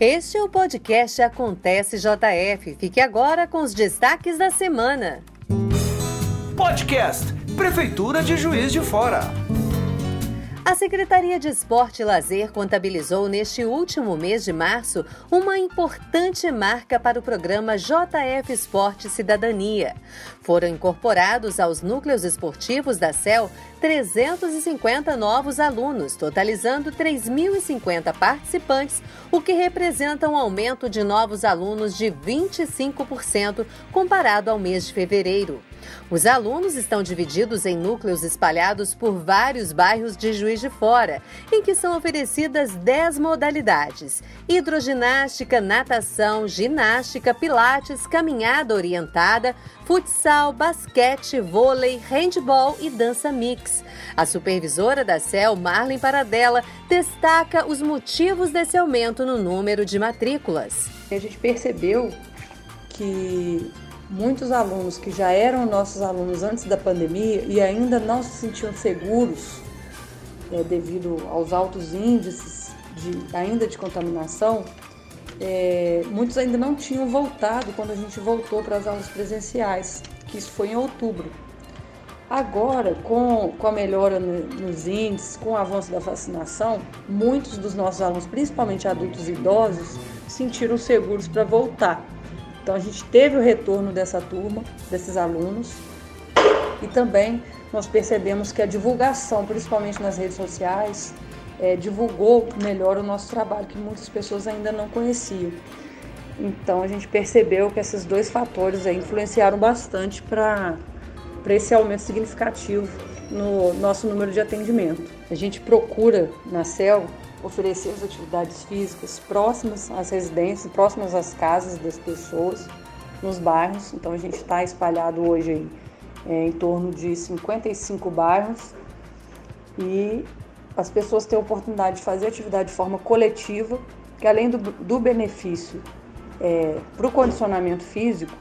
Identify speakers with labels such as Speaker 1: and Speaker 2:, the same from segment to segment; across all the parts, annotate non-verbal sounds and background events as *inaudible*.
Speaker 1: Este é o podcast Acontece JF. Fique agora com os destaques da semana.
Speaker 2: Podcast Prefeitura de Juiz de Fora.
Speaker 1: A Secretaria de Esporte e Lazer contabilizou neste último mês de março uma importante marca para o programa JF Esporte Cidadania. Foram incorporados aos núcleos esportivos da CEL 350 novos alunos, totalizando 3.050 participantes, o que representa um aumento de novos alunos de 25% comparado ao mês de fevereiro. Os alunos estão divididos em núcleos espalhados por vários bairros de Juiz de Fora, em que são oferecidas 10 modalidades: hidroginástica, natação, ginástica, pilates, caminhada orientada, futsal, basquete, vôlei, handball e dança mix. A supervisora da CEL, Marlene Paradella, destaca os motivos desse aumento no número de matrículas.
Speaker 3: A gente percebeu que muitos alunos que já eram nossos alunos antes da pandemia e ainda não se sentiam seguros é, devido aos altos índices de, ainda de contaminação, é, muitos ainda não tinham voltado quando a gente voltou para as aulas presenciais, que isso foi em outubro. Agora, com, com a melhora no, nos índices, com o avanço da vacinação, muitos dos nossos alunos, principalmente adultos e idosos, sentiram seguros para voltar. Então a gente teve o retorno dessa turma, desses alunos, e também nós percebemos que a divulgação, principalmente nas redes sociais, é, divulgou melhor o nosso trabalho, que muitas pessoas ainda não conheciam. Então a gente percebeu que esses dois fatores influenciaram bastante para esse aumento significativo no nosso número de atendimento. A gente procura na CEL oferecer as atividades físicas próximas às residências, próximas às casas das pessoas, nos bairros. Então a gente está espalhado hoje aí, é, em torno de 55 bairros e as pessoas têm a oportunidade de fazer atividade de forma coletiva, que além do, do benefício é, para o condicionamento físico,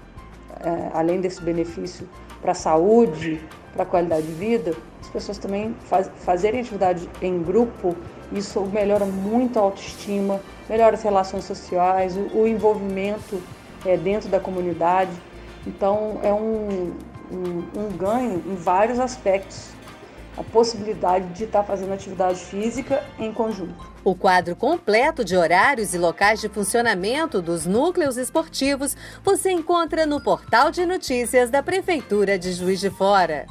Speaker 3: é, além desse benefício para a saúde, para a qualidade de vida, as pessoas também faz, fazerem atividade em grupo isso melhora muito a autoestima, melhora as relações sociais, o, o envolvimento é, dentro da comunidade. Então, é um, um, um ganho em vários aspectos a possibilidade de estar fazendo atividade física em conjunto.
Speaker 1: O quadro completo de horários e locais de funcionamento dos núcleos esportivos você encontra no portal de notícias da Prefeitura de Juiz de Fora.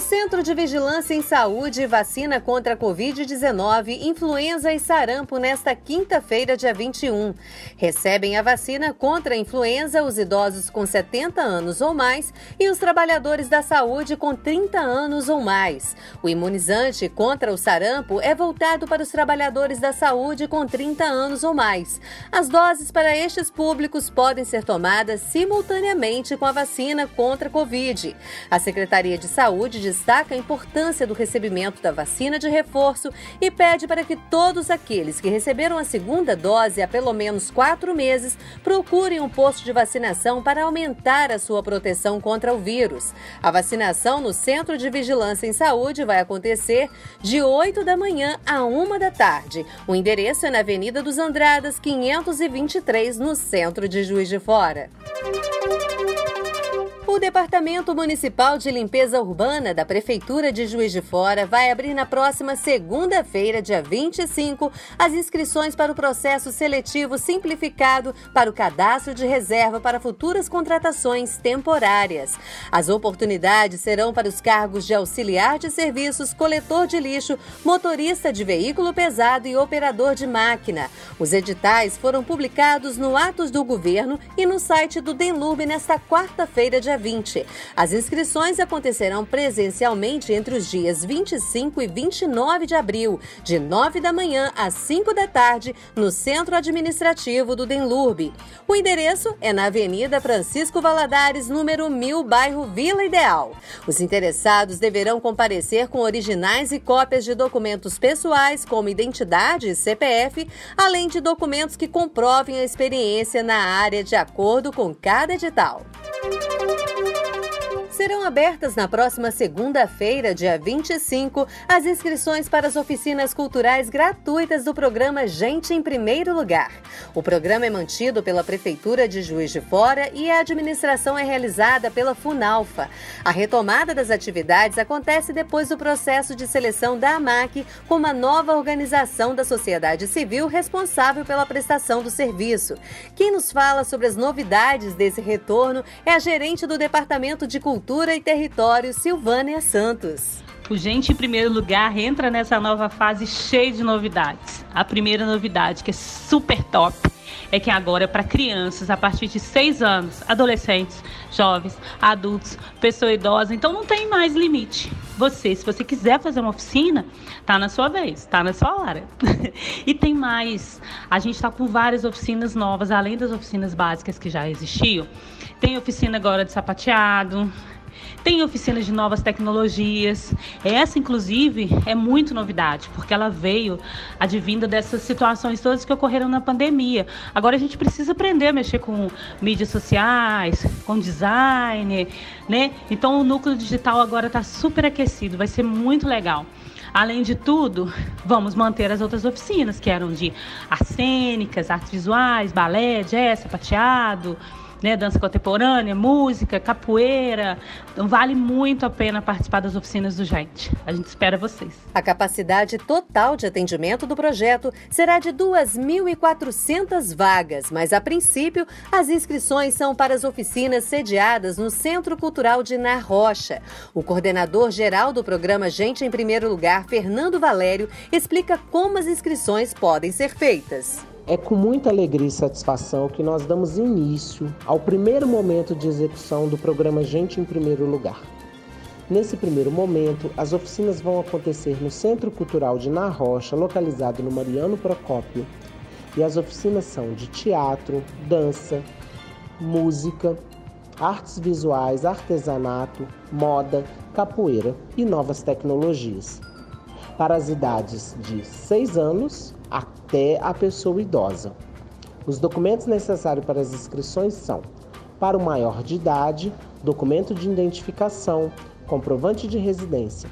Speaker 1: Centro de Vigilância em Saúde vacina contra a Covid-19, influenza e sarampo nesta quinta-feira, dia 21. Recebem a vacina contra a influenza os idosos com 70 anos ou mais e os trabalhadores da saúde com 30 anos ou mais. O imunizante contra o sarampo é voltado para os trabalhadores da saúde com 30 anos ou mais. As doses para estes públicos podem ser tomadas simultaneamente com a vacina contra a Covid. A Secretaria de Saúde destaca a importância do recebimento da vacina de reforço e pede para que todos aqueles que receberam a segunda dose há pelo menos quatro meses procurem um posto de vacinação para aumentar a sua proteção contra o vírus. A vacinação no Centro de Vigilância em Saúde vai acontecer de 8 da manhã a 1 da tarde. O endereço é na Avenida dos Andradas, 523, no centro de Juiz de Fora. O Departamento Municipal de Limpeza Urbana da Prefeitura de Juiz de Fora vai abrir na próxima segunda-feira, dia 25, as inscrições para o processo seletivo simplificado para o cadastro de reserva para futuras contratações temporárias. As oportunidades serão para os cargos de auxiliar de serviços, coletor de lixo, motorista de veículo pesado e operador de máquina. Os editais foram publicados no Atos do Governo e no site do Denlube nesta quarta-feira, dia 2020. As inscrições acontecerão presencialmente entre os dias 25 e 29 de abril, de 9 da manhã às 5 da tarde, no Centro Administrativo do Denlurbe. O endereço é na Avenida Francisco Valadares, número 1000, bairro Vila Ideal. Os interessados deverão comparecer com originais e cópias de documentos pessoais, como identidade e CPF, além de documentos que comprovem a experiência na área de acordo com cada edital. Serão abertas na próxima segunda-feira, dia 25, as inscrições para as oficinas culturais gratuitas do programa Gente em Primeiro Lugar. O programa é mantido pela Prefeitura de Juiz de Fora e a administração é realizada pela Funalfa. A retomada das atividades acontece depois do processo de seleção da AMAC com uma nova organização da sociedade civil responsável pela prestação do serviço. Quem nos fala sobre as novidades desse retorno é a gerente do Departamento de Cultura e Território, Silvânia Santos.
Speaker 4: O Gente em Primeiro Lugar entra nessa nova fase cheia de novidades. A primeira novidade, que é super top, é que agora é para crianças a partir de 6 anos, adolescentes, jovens, adultos, pessoa idosa, então não tem mais limite. Você, se você quiser fazer uma oficina, tá na sua vez, tá na sua hora. *laughs* e tem mais. A gente está com várias oficinas novas, além das oficinas básicas que já existiam. Tem oficina agora de sapateado, tem oficinas de novas tecnologias. Essa, inclusive, é muito novidade, porque ela veio advinda dessas situações todas que ocorreram na pandemia. Agora a gente precisa aprender a mexer com mídias sociais, com design, né? Então o núcleo digital agora está super aquecido, vai ser muito legal. Além de tudo, vamos manter as outras oficinas, que eram de artes cênicas, artes visuais, balé, jazz, sapateado, né, dança contemporânea, música, capoeira. Então vale muito a pena participar das oficinas do Gente. A gente espera vocês.
Speaker 1: A capacidade total de atendimento do projeto será de 2.400 vagas, mas a princípio as inscrições são para as oficinas sediadas no Centro Cultural de Na Rocha. O coordenador geral do programa Gente em Primeiro Lugar, Fernando Valério, explica como as inscrições podem ser feitas.
Speaker 5: É com muita alegria e satisfação que nós damos início ao primeiro momento de execução do programa Gente em Primeiro Lugar. Nesse primeiro momento, as oficinas vão acontecer no Centro Cultural de Na Rocha, localizado no Mariano Procópio. E as oficinas são de teatro, dança, música, artes visuais, artesanato, moda, capoeira e novas tecnologias. Para as idades de 6 anos até a pessoa idosa. Os documentos necessários para as inscrições são: para o maior de idade, documento de identificação, comprovante de residência.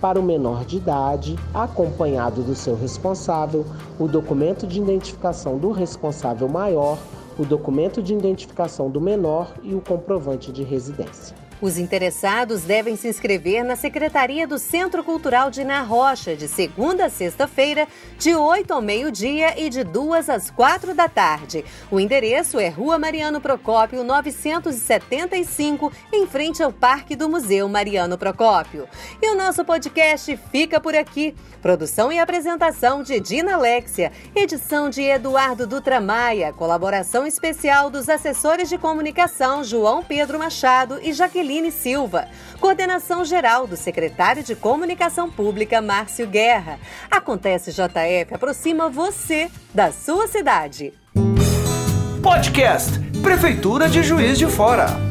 Speaker 5: Para o menor de idade, acompanhado do seu responsável, o documento de identificação do responsável maior, o documento de identificação do menor e o comprovante de residência.
Speaker 1: Os interessados devem se inscrever na Secretaria do Centro Cultural de Na Rocha, de segunda a sexta-feira, de 8 ao meio-dia e de 2 às 4 da tarde. O endereço é Rua Mariano Procópio, 975, em frente ao Parque do Museu Mariano Procópio. E o nosso podcast fica por aqui. Produção e apresentação de Dina Alexia, edição de Eduardo Dutra Maia, colaboração especial dos assessores de comunicação João Pedro Machado e Jaqueline Jaqueline Silva. Coordenação geral do secretário de Comunicação Pública, Márcio Guerra. Acontece JF aproxima você da sua cidade.
Speaker 2: Podcast Prefeitura de Juiz de Fora.